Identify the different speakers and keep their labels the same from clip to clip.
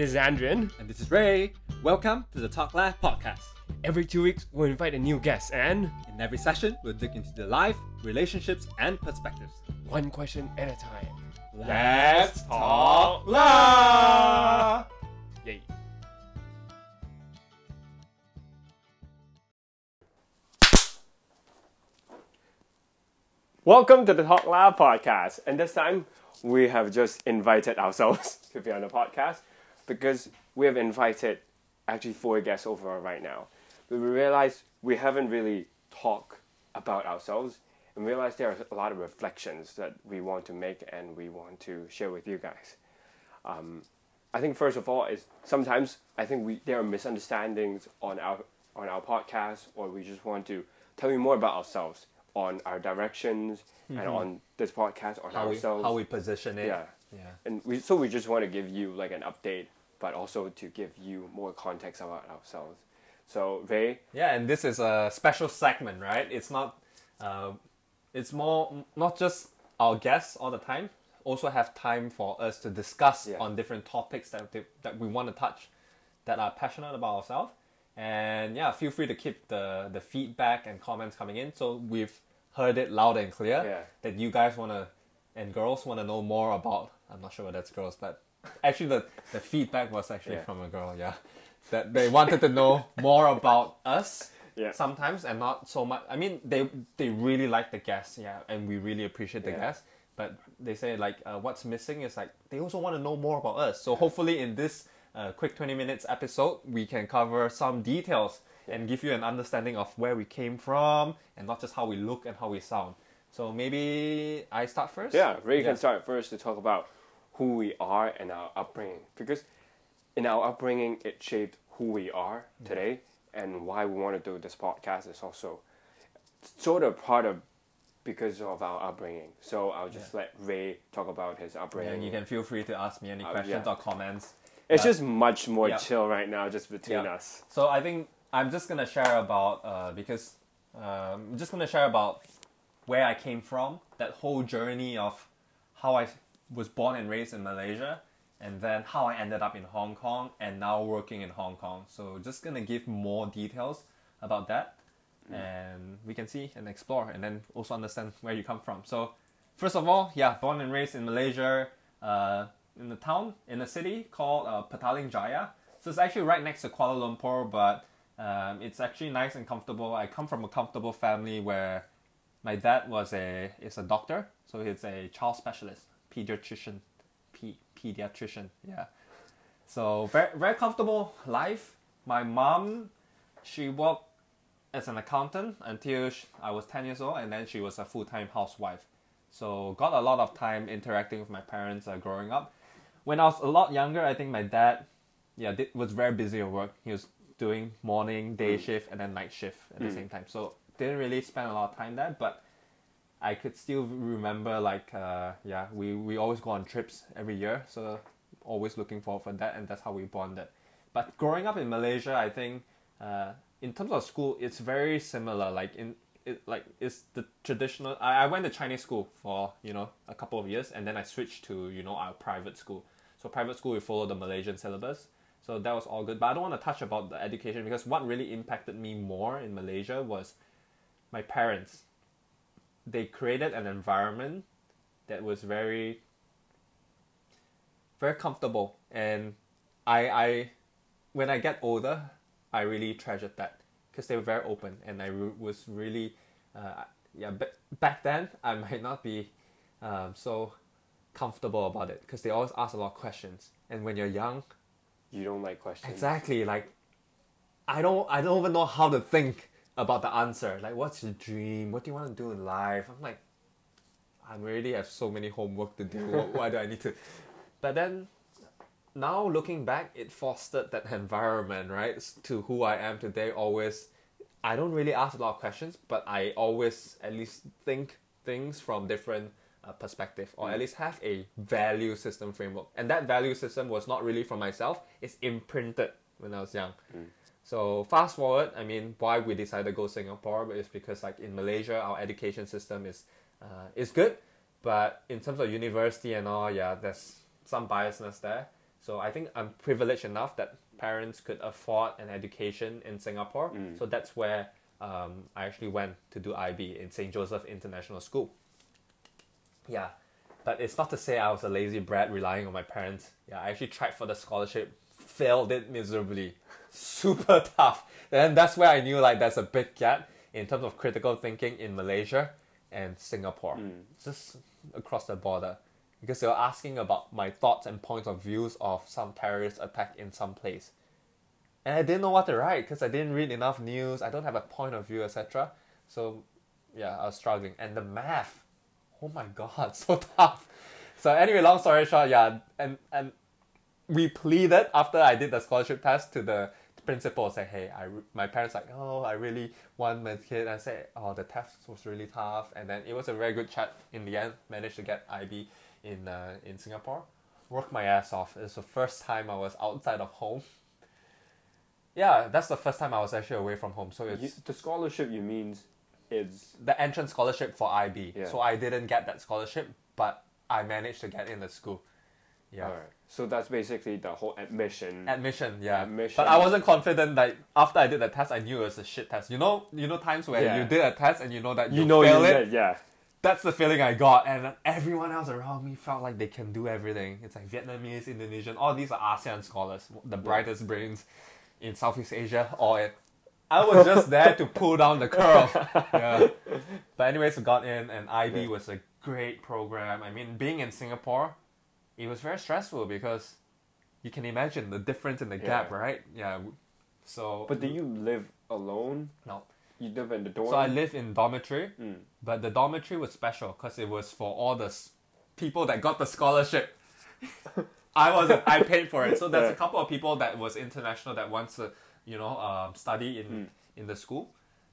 Speaker 1: This is Andrian.
Speaker 2: And this is Ray. Welcome to the Talk Live podcast.
Speaker 1: Every two weeks, we'll invite a new guest and
Speaker 2: In every session, we'll dig into the life, relationships, and perspectives.
Speaker 1: one question at a time.
Speaker 2: Let's
Speaker 1: talk
Speaker 2: live!
Speaker 1: Yay. Welcome to the Talk Lab podcast. And this time, we have just invited ourselves to be on the podcast because we have invited actually four guests over right now. But we realized we haven't really talked about ourselves and realized there are a lot of reflections that we want to make and we want to share with you guys. Um, I think first of all is sometimes I think we there are misunderstandings on our on our podcast or we just want to tell you more about ourselves on our directions and on this podcast on
Speaker 2: How we,
Speaker 1: ourselves.
Speaker 2: how we position it.
Speaker 1: Yeah.
Speaker 2: Yeah.
Speaker 1: and we so we just want to give you like an update, but also to give you more context about ourselves. So Ray,
Speaker 3: Yeah, and this is a special segment, right? It's not, uh, it's more not just our guests all the time. Also have time for us to discuss
Speaker 1: Yeah.
Speaker 3: on different topics that they, that we want to touch, that are passionate about ourselves. And yeah, feel free to keep the the feedback and comments coming in. So we've heard it loud and clear
Speaker 1: Yeah.
Speaker 3: that you guys wanna and girls wanna know more about. I'm not sure what that's girls, but actually the the feedback was actually
Speaker 1: Yeah.
Speaker 3: from a girl. Yeah, that they wanted to know more about us
Speaker 1: Yeah.
Speaker 3: sometimes and not so much. I mean, they they really like the guests, yeah, and we really appreciate the
Speaker 1: Yeah.
Speaker 3: guests. But they say like, uh, what's missing is like they also want to know more about us. So hopefully in this uh, quick twenty minutes episode, we can cover some details and give you an understanding of where we came from and not just how we look and how we sound. So maybe I start first.
Speaker 1: yeah, Ray
Speaker 3: Yeah.
Speaker 1: can start first to talk about who we are and our upbringing because in our upbringing it shaped who we are today and why we want to do this podcast is also sort of part of because of our upbringing. So I'll just let Ray talk about his upbringing.
Speaker 3: And you can feel free to ask me any
Speaker 1: Uh,
Speaker 3: questions
Speaker 1: yeah.
Speaker 3: or comments.
Speaker 1: It's
Speaker 3: Uh,
Speaker 1: just much more
Speaker 3: yeah.
Speaker 1: chill right now, just between
Speaker 3: Yeah.
Speaker 1: us.
Speaker 3: So I think I'm just gonna share about uh, because um, I'm just gonna share about where I came from, that whole journey of how I was born and raised in Malaysia, and then how I ended up in Hong Kong and now working in Hong Kong. So just gonna give more details about that, and we can see and explore, and then also understand where you come from. So first of all, yeah, born and raised in Malaysia, uh, in the town, in a city called uh, Petaling Jaya. So it's actually right next to Kuala Lumpur, but um, it's actually nice and comfortable. I come from a comfortable family where my dad was a is a doctor, so he's a child specialist, pediatrician, P, pediatrician, yeah. So very very comfortable life. My mom, she worked as an accountant until I was ten years old, and then she was a full time housewife. So got a lot of time interacting with my parents uh, growing up. When I was a lot younger, I think my dad, yeah, did, was very busy at work. He was doing morning, day shift, and then night shift at the same time. So didn't really spend a lot of time there, but I could still remember like uh, yeah, we, we always go on trips every year, so always looking forward for that, and that's how we bonded. But growing up in Malaysia, I think uh, in terms of school, it's very similar. Like in it, like it's the traditional. I, I went to Chinese school for you know a couple of years, and then I switched to you know our private school. So private school we follow the Malaysian syllabus. So that was all good. But I don't want to touch about the education because what really impacted me more in Malaysia was my parents. They created an environment that was very very comfortable and I I when I get older I really treasured that because they were very open and I re- was really uh, yeah ba- back then I might not be um, so comfortable about it because they always ask a lot of questions and when you're young
Speaker 1: You don't like questions.
Speaker 3: Exactly. Like, I don't, I don't even know how to think about the answer. Like, what's your dream? What do you want to do in life? I'm like, I already have so many homework to do. Why do I need to? But then, now looking back, it fostered that environment, right? To who I am today. Always, I don't really ask a lot of questions, but I always at least think things from different uh, perspective, or at least have a value system framework. And that value system was not really from myself; it's imprinted when I was young. So fast forward, I mean, why we decided to go Singapore is because like in Malaysia, our education system is uh, is good, but in terms of university and all, yeah, there's some biasness there. So I think I'm privileged enough that parents could afford an education in Singapore. So that's where um, I actually went to do IB in St. Joseph International School. Yeah, but it's not to say I was a lazy brat relying on my parents. Yeah, I actually tried for the scholarship, failed it miserably, super tough. And that's where I knew like there's a big gap in terms of critical thinking in Malaysia and Singapore, hmm. just across the border, because they were asking about my thoughts and points of views of some terrorist attack in some place, and I didn't know what to write because I didn't read enough news. I don't have a point of view, etc. So, yeah, I was struggling, and the math oh my god, so tough. So anyway, long story short, yeah, and and we pleaded after I did the scholarship test to the principal. Say, hey, I my parents like, oh, I really want my kid. And I said, oh, the test was really tough, and then it was a very good chat. In the end, managed to get IB in uh, in Singapore. Worked my ass off. it's the first time I was outside of home. Yeah, that's the first time I was actually away from home. So it's
Speaker 1: You, the scholarship you means is
Speaker 3: the entrance scholarship for IB.
Speaker 1: Yeah.
Speaker 3: So I didn't get that scholarship, but I managed to get in the school. Yeah.
Speaker 1: alright. So that's basically the whole admission.
Speaker 3: Admission, yeah.
Speaker 1: Admission.
Speaker 3: But I wasn't confident that after I did the test, I knew it was a shit test. You know, you know times when
Speaker 1: Yeah.
Speaker 3: you did a test and you know that you,
Speaker 1: you know
Speaker 3: fail
Speaker 1: you
Speaker 3: it.
Speaker 1: did, yeah.
Speaker 3: That's the feeling I got, and everyone else around me felt like they can do everything. It's like Vietnamese, Indonesian, all these are ASEAN scholars, the brightest brains in Southeast Asia. Or it, I was just there to pull down the curve. Yeah. But anyways, I got in, and IB
Speaker 1: Yeah.
Speaker 3: was a great program. I mean, being in Singapore, it was very stressful because you can imagine the difference in the gap, right? Yeah. So,
Speaker 1: But do you live alone?
Speaker 3: no.
Speaker 1: You live in the dorm?
Speaker 3: So I live in dormitory.
Speaker 1: Mm.
Speaker 3: But the dormitory was special because it was for all the s- people that got the scholarship. I wasn't. I paid for it. So there's
Speaker 1: Yeah.
Speaker 3: a couple of people that was international that wants to, you know, um, study in
Speaker 1: Mm.
Speaker 3: in the school.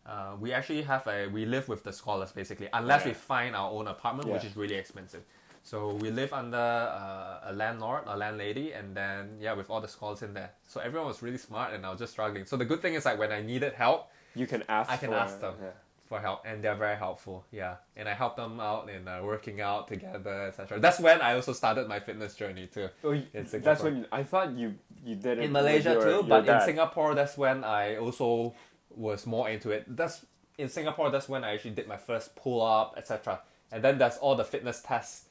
Speaker 3: Uh, we actually have a we live with the scholars basically, unless we find our own apartment, which is really expensive. So we live under uh, a landlord, a landlady, and then yeah, with all the scholars in there. So everyone was really smart, and I was just struggling. So the good thing is like when I needed help,
Speaker 1: You can ask.
Speaker 3: I can
Speaker 1: for-
Speaker 3: ask them.
Speaker 1: Yeah.
Speaker 3: for help and they're very helpful yeah and i help them out in uh, working out together etc that's when i also started my fitness journey too
Speaker 1: Oh,
Speaker 3: In
Speaker 1: that's when I thought you you did it
Speaker 3: in malaysia
Speaker 1: your-
Speaker 3: too
Speaker 1: your
Speaker 3: but in singapore that's when i also was more into it that's in singapore that's when i actually did my first pull-up etc and then there's all the fitness tests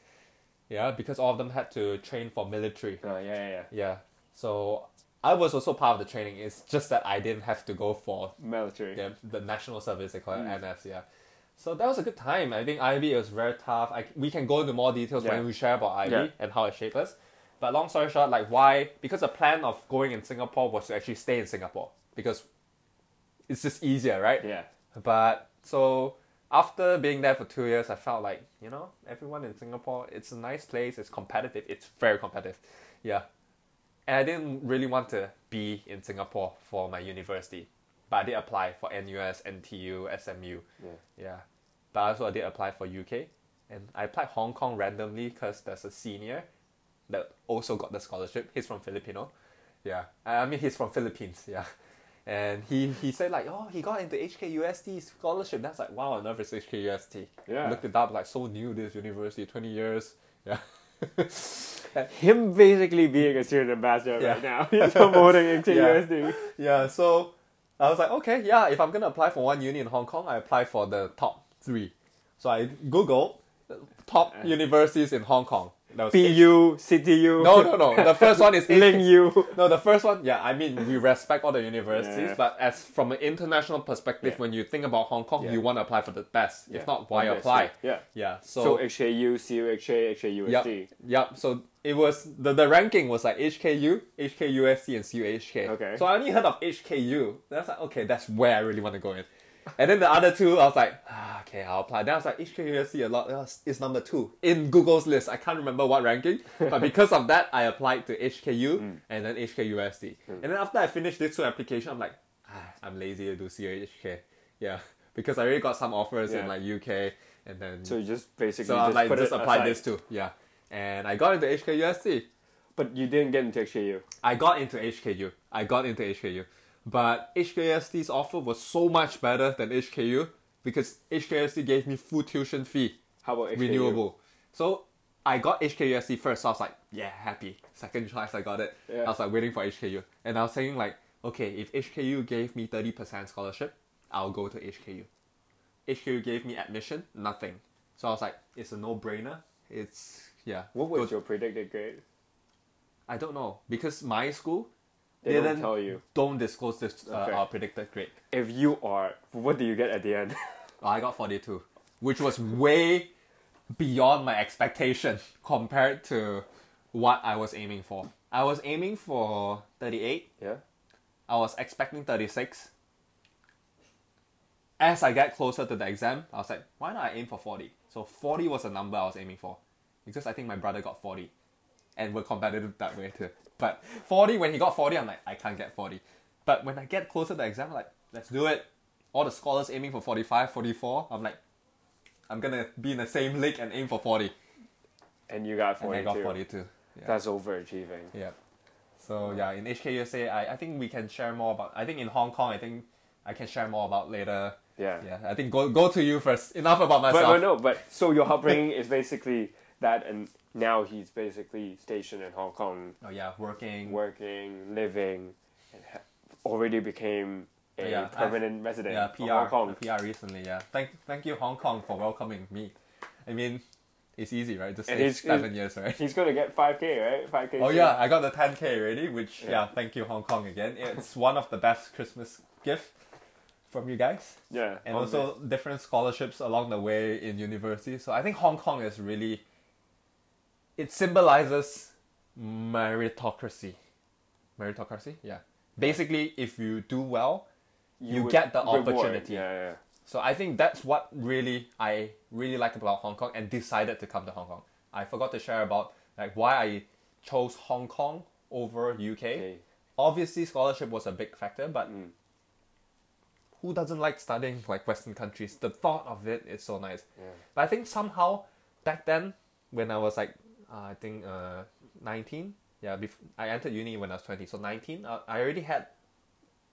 Speaker 3: yeah because all of them had to train for military
Speaker 1: Oh, yeah, yeah, yeah.
Speaker 3: yeah so i was also part of the training it's just that i didn't have to go for
Speaker 1: Military.
Speaker 3: yeah, the national service they call it
Speaker 1: Mm.
Speaker 3: NS. Yeah, so that was a good time. I think IB was very tough. I, we can go into more details
Speaker 1: Yeah.
Speaker 3: when we share about IB
Speaker 1: Yeah.
Speaker 3: and how it shaped us. But long story short, like why? Because the plan of going in Singapore was to actually stay in Singapore because it's just easier, right?
Speaker 1: Yeah.
Speaker 3: But so after being there for two years, I felt like you know everyone in Singapore. It's a nice place. It's competitive. It's very competitive. Yeah, and I didn't really want to be in Singapore for my university, but I did apply for NUS, NTU, SMU.
Speaker 1: Yeah.
Speaker 3: Yeah, but also I did apply for UK, and I applied Hong Kong randomly because there's a senior that also got the scholarship. He's from Filipino. Yeah, I mean he's from Philippines. Yeah, and he he said like, oh, he got into HKUST scholarship. That's like, wow, on earth is HKUST.
Speaker 1: Yeah.
Speaker 3: Looked it up, like so new this university, twenty years. Yeah.
Speaker 1: Him basically being a student ambassador
Speaker 3: Yeah.
Speaker 1: right now. He's promoting into
Speaker 3: Yeah. Yeah, so I was like, okay, yeah, if I'm gonna apply for one uni in Hong Kong, I apply for the top three. So I Google top
Speaker 1: Uh.
Speaker 3: universities in Hong Kong. That was
Speaker 1: PU, CTU.
Speaker 3: No, no, no. The first one is
Speaker 1: Ling U.
Speaker 3: No, the first one, yeah, I mean, we respect all the universities,
Speaker 1: Yeah.
Speaker 3: but as from an international perspective,
Speaker 1: Yeah.
Speaker 3: when you think about Hong Kong,
Speaker 1: Yeah.
Speaker 3: you want to apply for the best.
Speaker 1: Yeah.
Speaker 3: If not, why
Speaker 1: Obviously.
Speaker 3: apply?
Speaker 1: Yeah.
Speaker 3: Yeah,
Speaker 1: So,
Speaker 3: so,
Speaker 1: HKU, CUHK, HKUST.
Speaker 3: yep, yep. So it was the, the ranking was like HKU, HKUST, and CUHK.
Speaker 1: Okay.
Speaker 3: So I only heard of HKU. That's like okay, that's where I really want to go in. And then the other two, I was like, ah, okay, I'll apply. Then I was like, HKUST a lot is number two in Google's list. I can't remember what ranking, but because of that, I applied to HKU
Speaker 1: Mm.
Speaker 3: and then HKUST. And then after I finished these two applications, I'm like, ah, I'm lazy to do CUHK. Yeah, because I already got some offers in like UK and then
Speaker 1: So you just basically
Speaker 3: so
Speaker 1: just
Speaker 3: I'm like
Speaker 1: put
Speaker 3: just apply
Speaker 1: aside.
Speaker 3: this too. Yeah, and I got into HKUST.
Speaker 1: But you didn't get into HKU.
Speaker 3: I got into HKU. I got into HKU. But HKUST's offer was so much better than HKU because HKUST gave me full tuition fee,
Speaker 1: How about HKU?
Speaker 3: renewable. So I got HKUST first, so I was like, yeah, happy. Second choice, I got it.
Speaker 1: Yeah.
Speaker 3: I was like waiting for HKU, and I was saying like, okay, if HKU gave me thirty percent scholarship, I'll go to HKU. HKU gave me admission, nothing. So I was like, it's a no-brainer. It's yeah.
Speaker 1: What was your predicted grade?
Speaker 3: I don't know because my school
Speaker 1: They don't
Speaker 3: didn't
Speaker 1: tell you.
Speaker 3: don't disclose this uh,
Speaker 1: Okay.
Speaker 3: our predicted grade.
Speaker 1: If you are, what do you get at the end?
Speaker 3: Oh, I got 42, which was way beyond my expectation compared to what I was aiming for. I was aiming for 38.
Speaker 1: yeah.
Speaker 3: I was expecting 36. As I get closer to the exam, I was like, why not I aim for 40? So 40 was the number I was aiming for. Because I think my brother got 40. And we're competitive that way too. But 40, when he got 40, I'm like, I can't get 40. But when I get closer to the exam, I'm like, let's do it. All the scholars aiming for 45, 44. I'm like, I'm gonna be in the same league and aim for 40.
Speaker 1: And you got
Speaker 3: And
Speaker 1: 42.
Speaker 3: I got 42. Yeah.
Speaker 1: That's overachieving.
Speaker 3: Yeah. So yeah, in HKUST, I, I think we can share more about. I think in Hong Kong, I think I can share more about later.
Speaker 1: Yeah.
Speaker 3: Yeah, I think go go to you first. Enough about
Speaker 1: But,
Speaker 3: myself.
Speaker 1: but no, but so your upbringing is basically that, and now he's basically stationed in Hong Kong,
Speaker 3: Oh yeah, working.
Speaker 1: working, living, and ha- already became oh, a
Speaker 3: Yeah, I-
Speaker 1: permanent resident
Speaker 3: Yeah,
Speaker 1: of
Speaker 3: PR.
Speaker 1: Hong Kong.
Speaker 3: PR recently. Yeah. Thank thank you Hong Kong for welcoming me. I mean, it's easy, right? Just
Speaker 1: he's-
Speaker 3: seven years, right?
Speaker 1: He's gonna get five k, right? Five k.
Speaker 3: Oh yeah, I got the 10k already, which yeah.
Speaker 1: Yeah.
Speaker 3: thank you Hong Kong again. It's one of the best Christmas gift from you guys.
Speaker 1: yeah.
Speaker 3: and also different scholarships along the way in university. So I think Hong Kong is really it symbolizes meritocracy. Meritocracy, yeah. Basically, if you do well,
Speaker 1: this.
Speaker 3: you get the
Speaker 1: reward.
Speaker 3: opportunity.
Speaker 1: Yeah, yeah.
Speaker 3: so I think that's what really I really like about Hong Kong and decided to come to Hong Kong. I forgot to share about like why I chose Hong Kong over UK.
Speaker 1: Okay.
Speaker 3: Obviously, scholarship was a big factor, but
Speaker 1: Mm.
Speaker 3: who doesn't like studying like Western countries? The thought of it is so nice.
Speaker 1: Yeah.
Speaker 3: But I think somehow back then, when I was like, uh, I think uh, 19, yeah, bef- I entered uni when I was 20, so 19, uh, I already had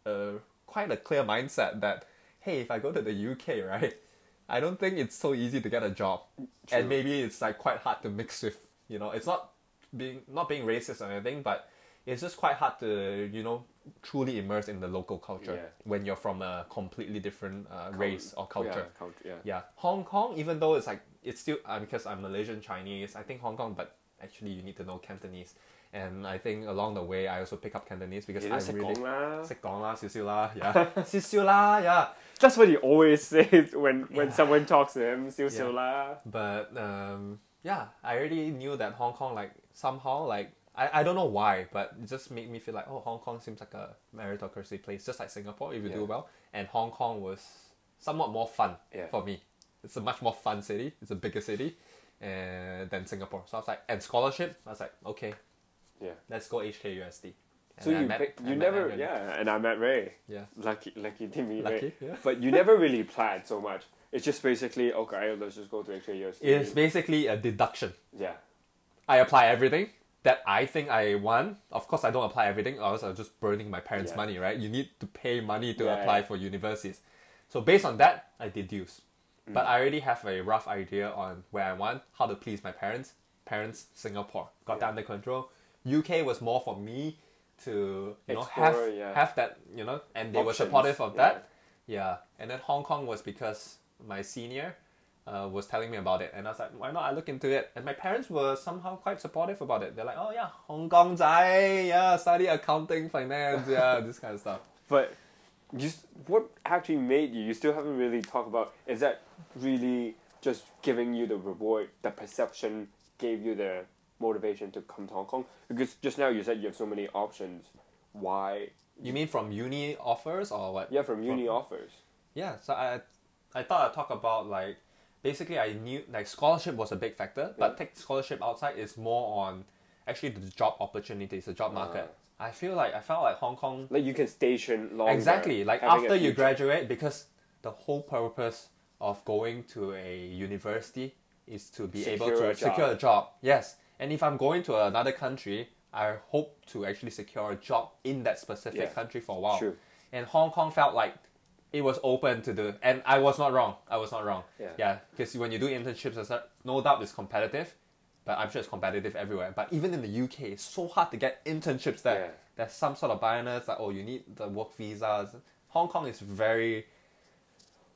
Speaker 3: uh, quite a clear mindset that, hey, if I go to the UK, right, I don't think it's so easy to get a job.
Speaker 1: True.
Speaker 3: And maybe it's like quite hard to mix with, you know, it's not being, not being racist or anything, but it's just quite hard to, you know, truly immerse in the local culture
Speaker 1: Yeah.
Speaker 3: when you're from a completely different uh, race or culture.
Speaker 1: Yeah, culture. Yeah.
Speaker 3: Yeah, Hong Kong, even though it's like it's still uh, because I'm Malaysian Chinese, I think Hong Kong, but actually you need to know Cantonese, and I think along the way I also pick up Cantonese because
Speaker 1: 你
Speaker 3: I
Speaker 1: 都识
Speaker 3: really
Speaker 1: 讲啦。
Speaker 3: 识讲啦，少少啦，yeah，少少啦，yeah。
Speaker 1: That's what he always says when when
Speaker 3: Yeah.
Speaker 1: someone talks to him. 少少啦。
Speaker 3: But um, yeah, I already knew that Hong Kong like somehow like I, I don't know why, but it just made me feel like oh Hong Kong seems like a meritocracy place, just like Singapore if you do
Speaker 1: Yeah.
Speaker 3: well. And Hong Kong was somewhat more fun
Speaker 1: Yeah.
Speaker 3: for me. It's a much more fun city. It's a bigger city, and than Singapore. So I was like, and scholarship. I was like, okay,
Speaker 1: Yeah.
Speaker 3: let's go HKUST. And
Speaker 1: So
Speaker 3: I
Speaker 1: you
Speaker 3: met-
Speaker 1: you never yeah, and I met Ray.
Speaker 3: yeah
Speaker 1: Lucky lucky to meet
Speaker 3: lucky
Speaker 1: Ray.
Speaker 3: yeah.
Speaker 1: But you never really planned so much. It's just basically okay. Let's just go to HKUST.
Speaker 3: It's basically a deduction.
Speaker 1: yeah.
Speaker 3: I apply everything that I think I want. Of course, I don't apply everything, or else I'm just burning my parents'
Speaker 1: Yeah.
Speaker 3: money, right? You need to pay money to
Speaker 1: Yeah,
Speaker 3: apply
Speaker 1: yeah.
Speaker 3: for universities. So based on that, I deduce.
Speaker 1: Mm.
Speaker 3: But I already have a rough idea on where I want, how to please my parents. Parents, Singapore, got that under control. UK was more for me to you know have
Speaker 1: yeah.
Speaker 3: have that you know, and they were supportive of
Speaker 1: yeah.
Speaker 3: that. Yeah, and then Hong Kong was because my senior uh, was telling me about it, and I was like, why not I look into it? And my parents were somehow quite supportive about it. They're like, oh yeah, Hong Kong zai, yeah, study accounting, finance, yeah, this kind of stuff.
Speaker 1: But you, what actually made you? You still haven't really talked about. Is that really just giving you the reward? The perception gave you the motivation to come to Hong Kong? Because just now you said you have so many options. Why?
Speaker 3: You mean from uni offers or what?
Speaker 1: Yeah, from uni offers.
Speaker 3: Yeah, so I I thought I'd talk about like basically I knew like scholarship was a big factor, but
Speaker 1: Yeah.
Speaker 3: take scholarship outside is more on actually the job opportunities, the job ah. market. I feel like I felt like Hong Kong
Speaker 1: Like you can station longer.
Speaker 3: exactly like after you graduate because the whole purpose of going to a university is to be able to
Speaker 1: a
Speaker 3: secure a job. Yes, and if I'm going to another country, I hope to actually secure a job in that specific
Speaker 1: Yeah.
Speaker 3: country for a while.
Speaker 1: True.
Speaker 3: And Hong Kong felt like it was open to do, and I was not wrong. I was not wrong.
Speaker 1: Yeah.
Speaker 3: Yeah, because when you do internships, no doubt it's competitive, but I'm sure it's competitive everywhere. But even in the UK, it's so hard to get internships there.
Speaker 1: Yeah.
Speaker 3: There's some sort of bias like, oh, you need the work visas. Hong Kong is very,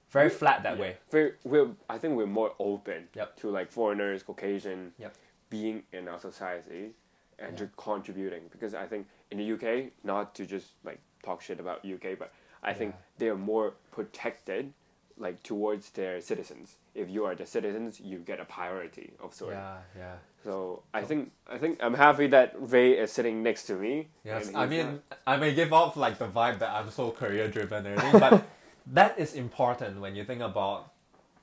Speaker 3: very flat that way.
Speaker 1: Very, we're, I think we're more open
Speaker 3: Yep.
Speaker 1: to like foreigners, Caucasian,
Speaker 3: Yep.
Speaker 1: being in our society and
Speaker 3: Yeah.
Speaker 1: to contributing. Because I think in the UK, not to just like talk shit about UK, but I think they are more protected, like towards their citizens. If you are the citizens, you get a priority of sort.
Speaker 3: Yeah, yeah.
Speaker 1: So I think I think I'm happy that Ray is sitting next to me.
Speaker 3: Yes, I mean,
Speaker 1: not-
Speaker 3: I may give off like the vibe that I'm so career driven and everything, but that is important when you think about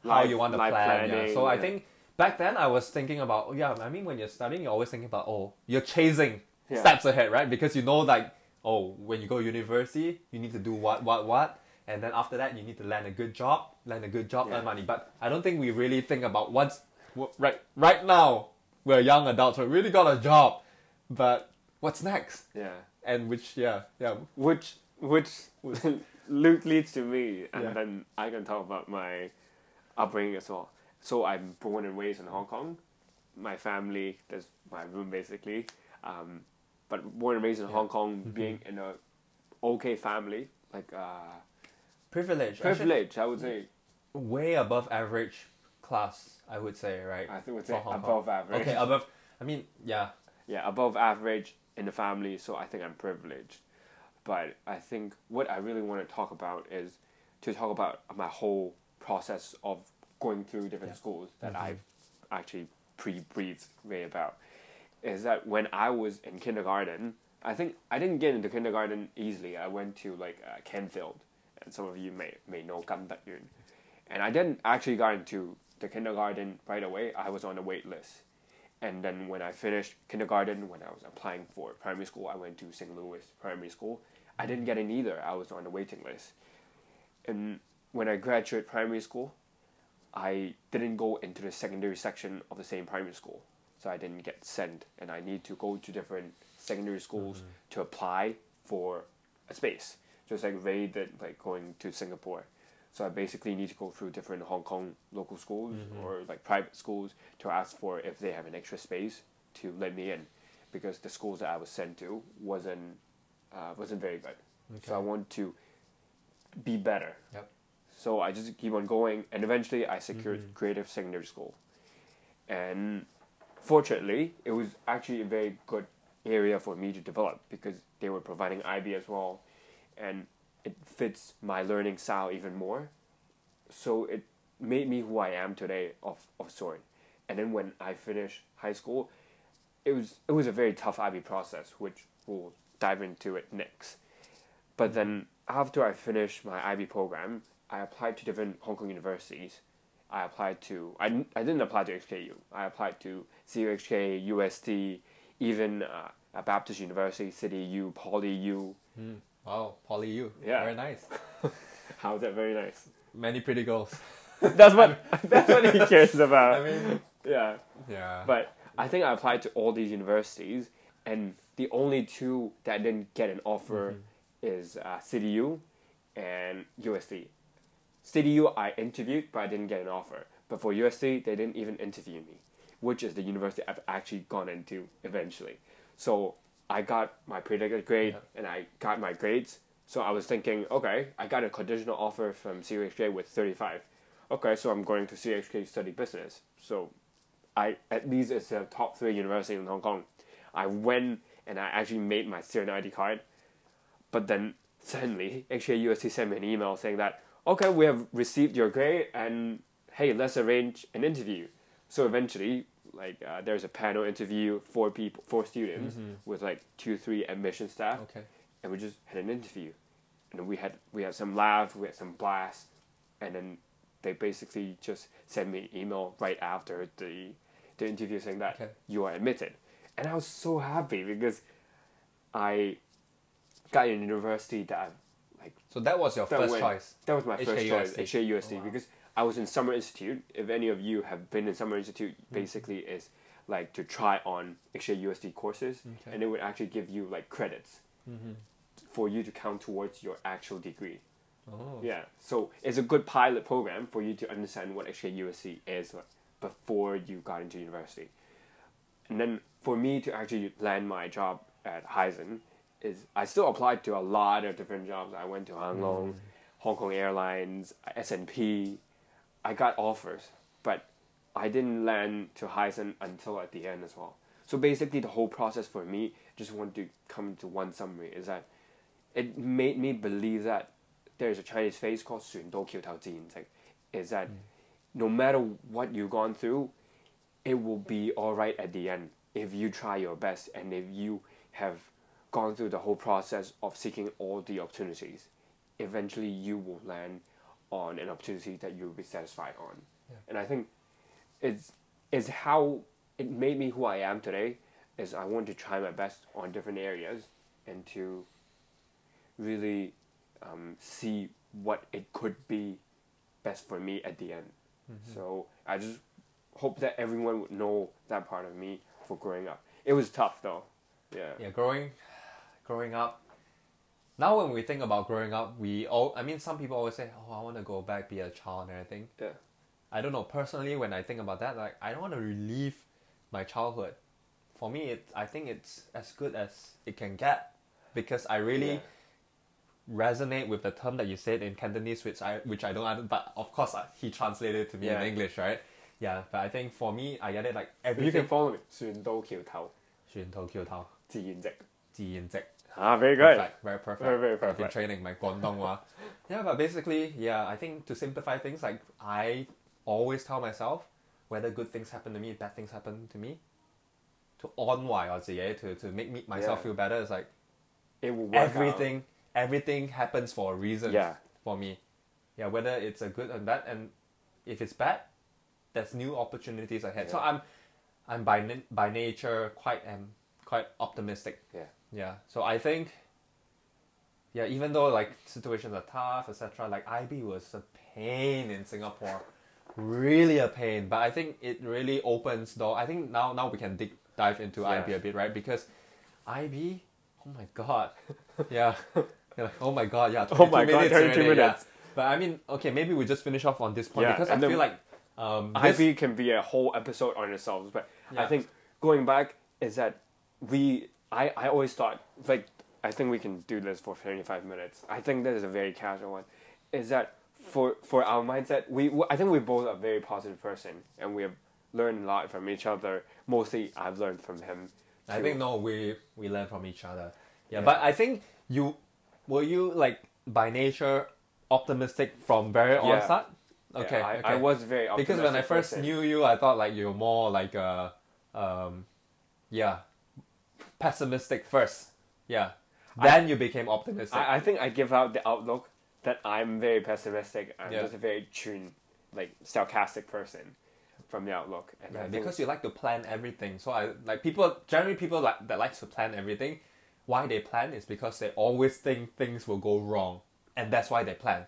Speaker 3: how
Speaker 1: Life-
Speaker 3: you want to plan. yeah.
Speaker 1: planning,
Speaker 3: So I think back then I was thinking about, oh, yeah, I mean, when you're studying, you're always thinking about, oh, you're chasing
Speaker 1: Yeah.
Speaker 3: steps ahead, right? Because you know, like, oh, when you go university, you need to do what, what, what. And then after that, you need to land a good job, land a good job,
Speaker 1: Yeah.
Speaker 3: earn money. But I don't think we really think about what's what, right right now. We're young adults. We really got a job, but what's next?
Speaker 1: yeah.
Speaker 3: and which yeah yeah
Speaker 1: which which Luke leads to me, and
Speaker 3: Yeah.
Speaker 1: then I can talk about my upbringing as well. So I'm born and raised in Hong Kong. My family, that's my room basically. Um, but born and raised in Hong Kong,
Speaker 3: Mm-hmm.
Speaker 1: being in a okay family, like uh,
Speaker 3: privilege
Speaker 1: privilege, I would say.
Speaker 3: Way above average class I would say right
Speaker 1: I think we'd say above average.
Speaker 3: okay above I mean yeah
Speaker 1: yeah, above average in the family, so I think I'm privileged. But I think what I really want to talk about is to talk about my whole process of going through different
Speaker 3: Yeah.
Speaker 1: schools that
Speaker 3: Mhm.
Speaker 1: I've actually pre-briefed Ray about. Is that when I was in kindergarten, I think I didn't get into kindergarten easily. I went to like uh, Canfield, and some of you may may know Gan Yun. And I didn't actually got into the kindergarten right away. I was on the wait list. And then when I finished kindergarten, when I was applying for primary school, I went to St. Louis Primary School. I didn't get in either. I was on the waiting list. And when I graduated primary school, I didn't go into the secondary section of the same primary school. So I didn't get sent, and I need to go to different secondary schools mm-hmm. to apply for a space. Just like Ray did, like going to Singapore. So I basically need to go through different Hong Kong local schools or like private schools to ask for if they have an extra space to let me in, because the schools that I was sent to wasn't uh, wasn't very good. So I want to be better.
Speaker 3: Yep.
Speaker 1: So I just keep on going, and eventually I secured Creative Secondary School, and fortunately, it was actually a very good area for me to develop because they were providing IB as well, and it fits my learning style even more. So it made me who I am today of of sort. And then when I finished high school, it was it was a very tough IB process, which we'll dive into it next. But then after I finished my IB program, I applied to different Hong Kong universities. I applied to I didn't, I didn't apply to HKU. I applied to CUHK, UST, even uh, a Baptist University, City U, Poly U.
Speaker 3: wow Poly U
Speaker 1: Yeah.
Speaker 3: very nice
Speaker 1: How's that very nice?
Speaker 3: many pretty girls
Speaker 1: That's what that's what he cares about.
Speaker 3: I mean
Speaker 1: yeah.
Speaker 3: yeah
Speaker 1: But I think I applied to all these universities, and the only two that didn't get an offer is uh, CityU and UST. CityU I interviewed, but I didn't get an offer. But for UST they didn't even interview me, which is the university I've actually gone into eventually. So I got my predicted grade,
Speaker 3: Yeah.
Speaker 1: and I got my grades. So I was thinking, okay, I got a conditional offer from CUHK with 35. Okay, so I'm going to CUHK to study business. So I at least it's a top three university in Hong Kong. I went and I actually made my student ID card, but then suddenly HKUST sent me an email saying that okay we have received your grade and hey let's arrange an interview. So eventually like uh, there's a panel interview four people four students with like two three admission staff.
Speaker 3: Okay.
Speaker 1: And we just had an interview, and we had we had some laugh, we had some blast, and then they basically just sent me an email right after the the interview saying that
Speaker 3: Okay.
Speaker 1: you are admitted, and I was so happy because I got in a university that I, like
Speaker 3: so that was your
Speaker 1: that
Speaker 3: first
Speaker 1: went-
Speaker 3: choice?
Speaker 1: that was my first choice.
Speaker 3: HKUST, Oh, wow.
Speaker 1: because I was in summer institute. If any of you have been in summer institute, mm. basically is like to try on HKUST courses,
Speaker 3: Okay.
Speaker 1: and it would actually give you like credits mm-hmm. for you to count towards your actual degree.
Speaker 3: oh
Speaker 1: Yeah, so it's a good pilot program for you to understand what HKUST is like before you got into university. And then for me to actually land my job at Hysan is I still applied to a lot of different jobs. I went to Hang Lung, mm. Hong Kong Airlines, S and P. I got offers, but I didn't land to Hysan until at the end as well. So basically, the whole process for me, just want to come to one summary, is that it made me believe that there is a Chinese phrase called 船到橋頭自然直, is that mm. no matter what you've gone through, it will be all right at the end if you try your best and if you have gone through the whole process of seeking all the opportunities. Eventually, you will land on an opportunity that you'll be satisfied on.
Speaker 3: Yeah.
Speaker 1: And I think it's, it's how it made me who I am today is I want to try my best on different areas and to really um, see what it could be best for me at the end. So I just hope that everyone would know that part of me for growing up. It was tough though. Yeah.
Speaker 3: yeah growing growing up now when we think about growing up we all i mean some people always say oh i want to go back be a child and everything
Speaker 1: Yeah.
Speaker 3: i don't know personally when i think about that like i don't want to relive my childhood for me it i think it's as good as it can get because i really
Speaker 1: Yeah.
Speaker 3: resonate with the term that you said in cantonese which i which i don't under- but of course uh, he translated it to me
Speaker 1: Yeah.
Speaker 3: in english right yeah but i think for me i get it like
Speaker 1: You
Speaker 3: everything
Speaker 1: can follow me. 船到桥头
Speaker 3: 船到桥头
Speaker 1: 自然直.
Speaker 3: 自然直
Speaker 1: Ah, very good.
Speaker 3: Perfect. Very perfect.
Speaker 1: Very, very perfect.
Speaker 3: I've been training my Guangdongwa. yeah, but basically, yeah, I think to simplify things, like I always tell myself, whether good things happen to me, bad things happen to me, to on why or to to make me myself
Speaker 1: yeah.
Speaker 3: feel better It's like
Speaker 1: it will everything out.
Speaker 3: everything happens for a reason
Speaker 1: yeah.
Speaker 3: for me. Yeah, whether it's a good and bad and if it's bad, there's new opportunities ahead.
Speaker 1: Yeah.
Speaker 3: So I'm I'm by na- by nature quite am quite optimistic.
Speaker 1: Yeah.
Speaker 3: Yeah. So I think yeah, even though like situations are tough, etc., like IB was a pain in Singapore. Really a pain. But I think it really opens door. I think now now we can dig dive into
Speaker 1: Yeah.
Speaker 3: IB a bit, right? Because IB, oh my god. yeah. You're like, oh my god, yeah.
Speaker 1: Oh my
Speaker 3: 22
Speaker 1: God,
Speaker 3: minutes yeah.
Speaker 1: minutes.
Speaker 3: But I mean, okay, maybe we just finish off on this point
Speaker 1: Yeah,
Speaker 3: because I feel like um this-
Speaker 1: IB can be a whole episode on itself, but I think going back is that we I, I always thought like I think we can do this for 35 minutes. I think this is a very casual one. Is that for for our mindset we I think we both are very positive person and we have learned a lot from each other. Mostly I've learned from him.
Speaker 3: I think no, we we learn from each other. Yeah,
Speaker 1: Yeah.
Speaker 3: but I think you were you like by nature optimistic from very
Speaker 1: Yeah.
Speaker 3: onset.
Speaker 1: Yeah,
Speaker 3: Okay,
Speaker 1: I,
Speaker 3: okay.
Speaker 1: I was very
Speaker 3: because when I first
Speaker 1: person.
Speaker 3: knew you, I thought like you were more like a, um, yeah, pessimistic first. Yeah. Then I, you became optimistic.
Speaker 1: I, I, think I give out the outlook that I'm very pessimistic. I'm
Speaker 3: yeah.
Speaker 1: just a very tuned, like sarcastic person from the outlook. And
Speaker 3: yeah, because you like to plan everything. So I like people generally people like that likes to plan everything. Why they plan is because they always think things will go wrong, and that's why they plan.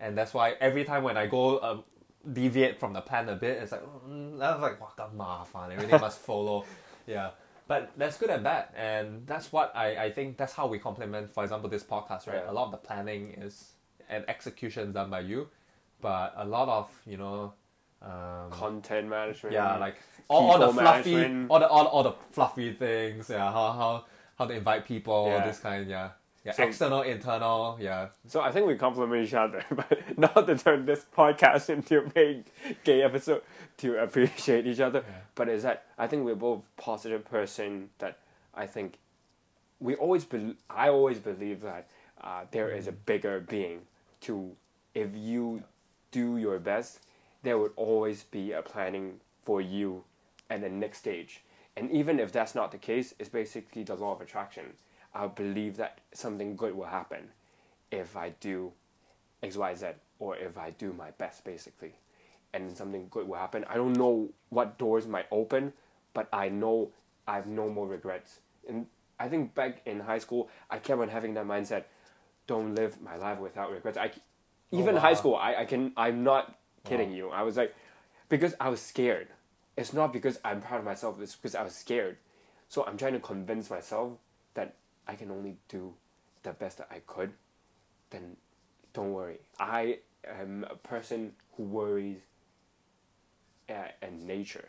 Speaker 3: And that's why every time when I go um, deviate from the plan a bit, it's like mm, I was like, what the mafan? Everything must follow. Yeah. But that's good and bad, and that's what I, I think that's how we complement. For example, this podcast, right?
Speaker 1: Yeah.
Speaker 3: A lot of the planning is and execution done by you, but a lot of you know, um,
Speaker 1: content management.
Speaker 3: yeah, like all, all the fluffy,
Speaker 1: management.
Speaker 3: all the all, all the fluffy things. Yeah, how how how to invite people,
Speaker 1: Yeah.
Speaker 3: this kind. Yeah, yeah,
Speaker 1: So-
Speaker 3: external, internal. Yeah,
Speaker 1: So I think we complement each other, but not to turn this podcast into a very gay episode to appreciate each other.
Speaker 3: Yeah.
Speaker 1: But is that I think we're both positive person that I think we always bel I always believe that uh, there is a bigger being to if you do your best, there would always be a planning for you at the next stage. And even if that's not the case, it's basically the law of attraction. I believe that something good will happen if I do X, Y, Z, or if I do my best, basically. And something good will happen. I don't know what doors might open, but I know I have no more regrets. And I think back in high school, I kept on having that mindset: don't live my life without regrets. I, oh, even
Speaker 3: wow.
Speaker 1: high school, I, I can. I'm not kidding you. I was like, because I was scared. It's not because I'm proud of myself. It's because I was scared. So I'm trying to convince myself I can only do the best that I could. Then don't worry. I am a person who worries uh, in nature.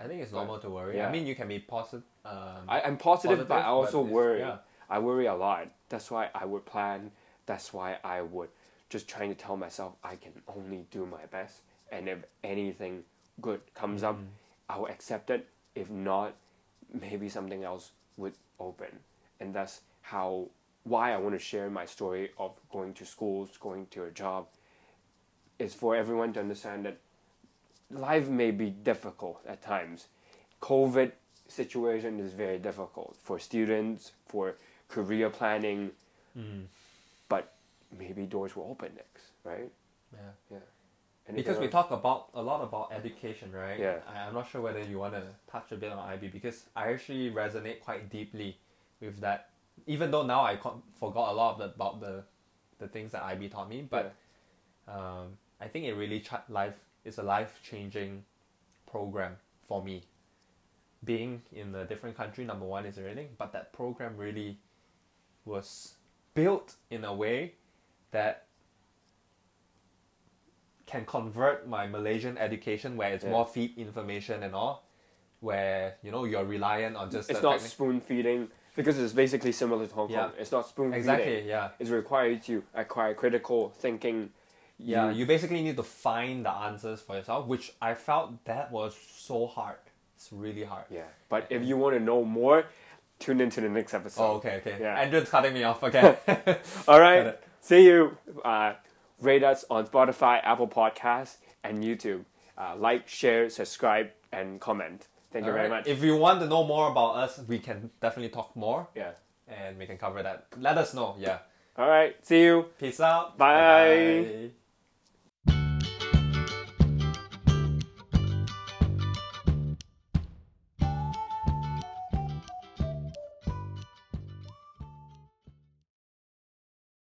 Speaker 3: I think it's normal to worry.
Speaker 1: Yeah.
Speaker 3: I mean, you can be positive. Um,
Speaker 1: I, I'm positive,
Speaker 3: Positive,
Speaker 1: but I also
Speaker 3: it's-
Speaker 1: worry.
Speaker 3: yeah.
Speaker 1: I worry a lot. That's why I would plan. That's why I would just trying to tell myself I can only do my best, and if anything good comes up,
Speaker 3: Mm.
Speaker 1: I'll accept it. If not, maybe something else would open, and that's how why I want to share my story of going to schools, going to a job, is for everyone to understand that life may be difficult at times. COVID situation is very difficult for students, for career planning,
Speaker 3: mm,
Speaker 1: but maybe doors will open next, right?
Speaker 3: yeah.
Speaker 1: Yeah. Anything
Speaker 3: Because we talk about a lot about education, right?
Speaker 1: Yeah.
Speaker 3: I, I'm not sure whether you want to touch a bit on IB because I actually resonate quite deeply with that. Even though now I con- forgot a lot of the, about the, the things that IB taught me, but um, I think it really ch- life is a life changing program for me. Being in a different country, number one is already, but that program really was built in a way that can convert my Malaysian education where it's
Speaker 1: Yeah.
Speaker 3: more feed information and all, where you know you're reliant on just
Speaker 1: it's not spoon feeding because it's basically similar to Hong Kong.
Speaker 3: Yeah.
Speaker 1: It's not spoon
Speaker 3: exactly
Speaker 1: feeding.
Speaker 3: yeah
Speaker 1: It's required to acquire critical thinking.
Speaker 3: yeah you basically need to find the answers for yourself, which I felt that was so hard. It's really hard.
Speaker 1: Yeah. But if you want to know more, tune into the next episode.
Speaker 3: Oh, okay, okay.
Speaker 1: Yeah.
Speaker 3: Andrew's cutting me off. again.
Speaker 1: All right. See you. Uh, rate us on Spotify, Apple Podcasts, and YouTube. Uh, like, share, subscribe, and comment. Thank you very
Speaker 3: Alright.
Speaker 1: much.
Speaker 3: If you want to know more about us, we can definitely talk more
Speaker 1: yeah.
Speaker 3: and we can cover that. Let us know. Yeah.
Speaker 1: All right. See you.
Speaker 3: Peace out.
Speaker 1: Bye.
Speaker 3: Bye-bye.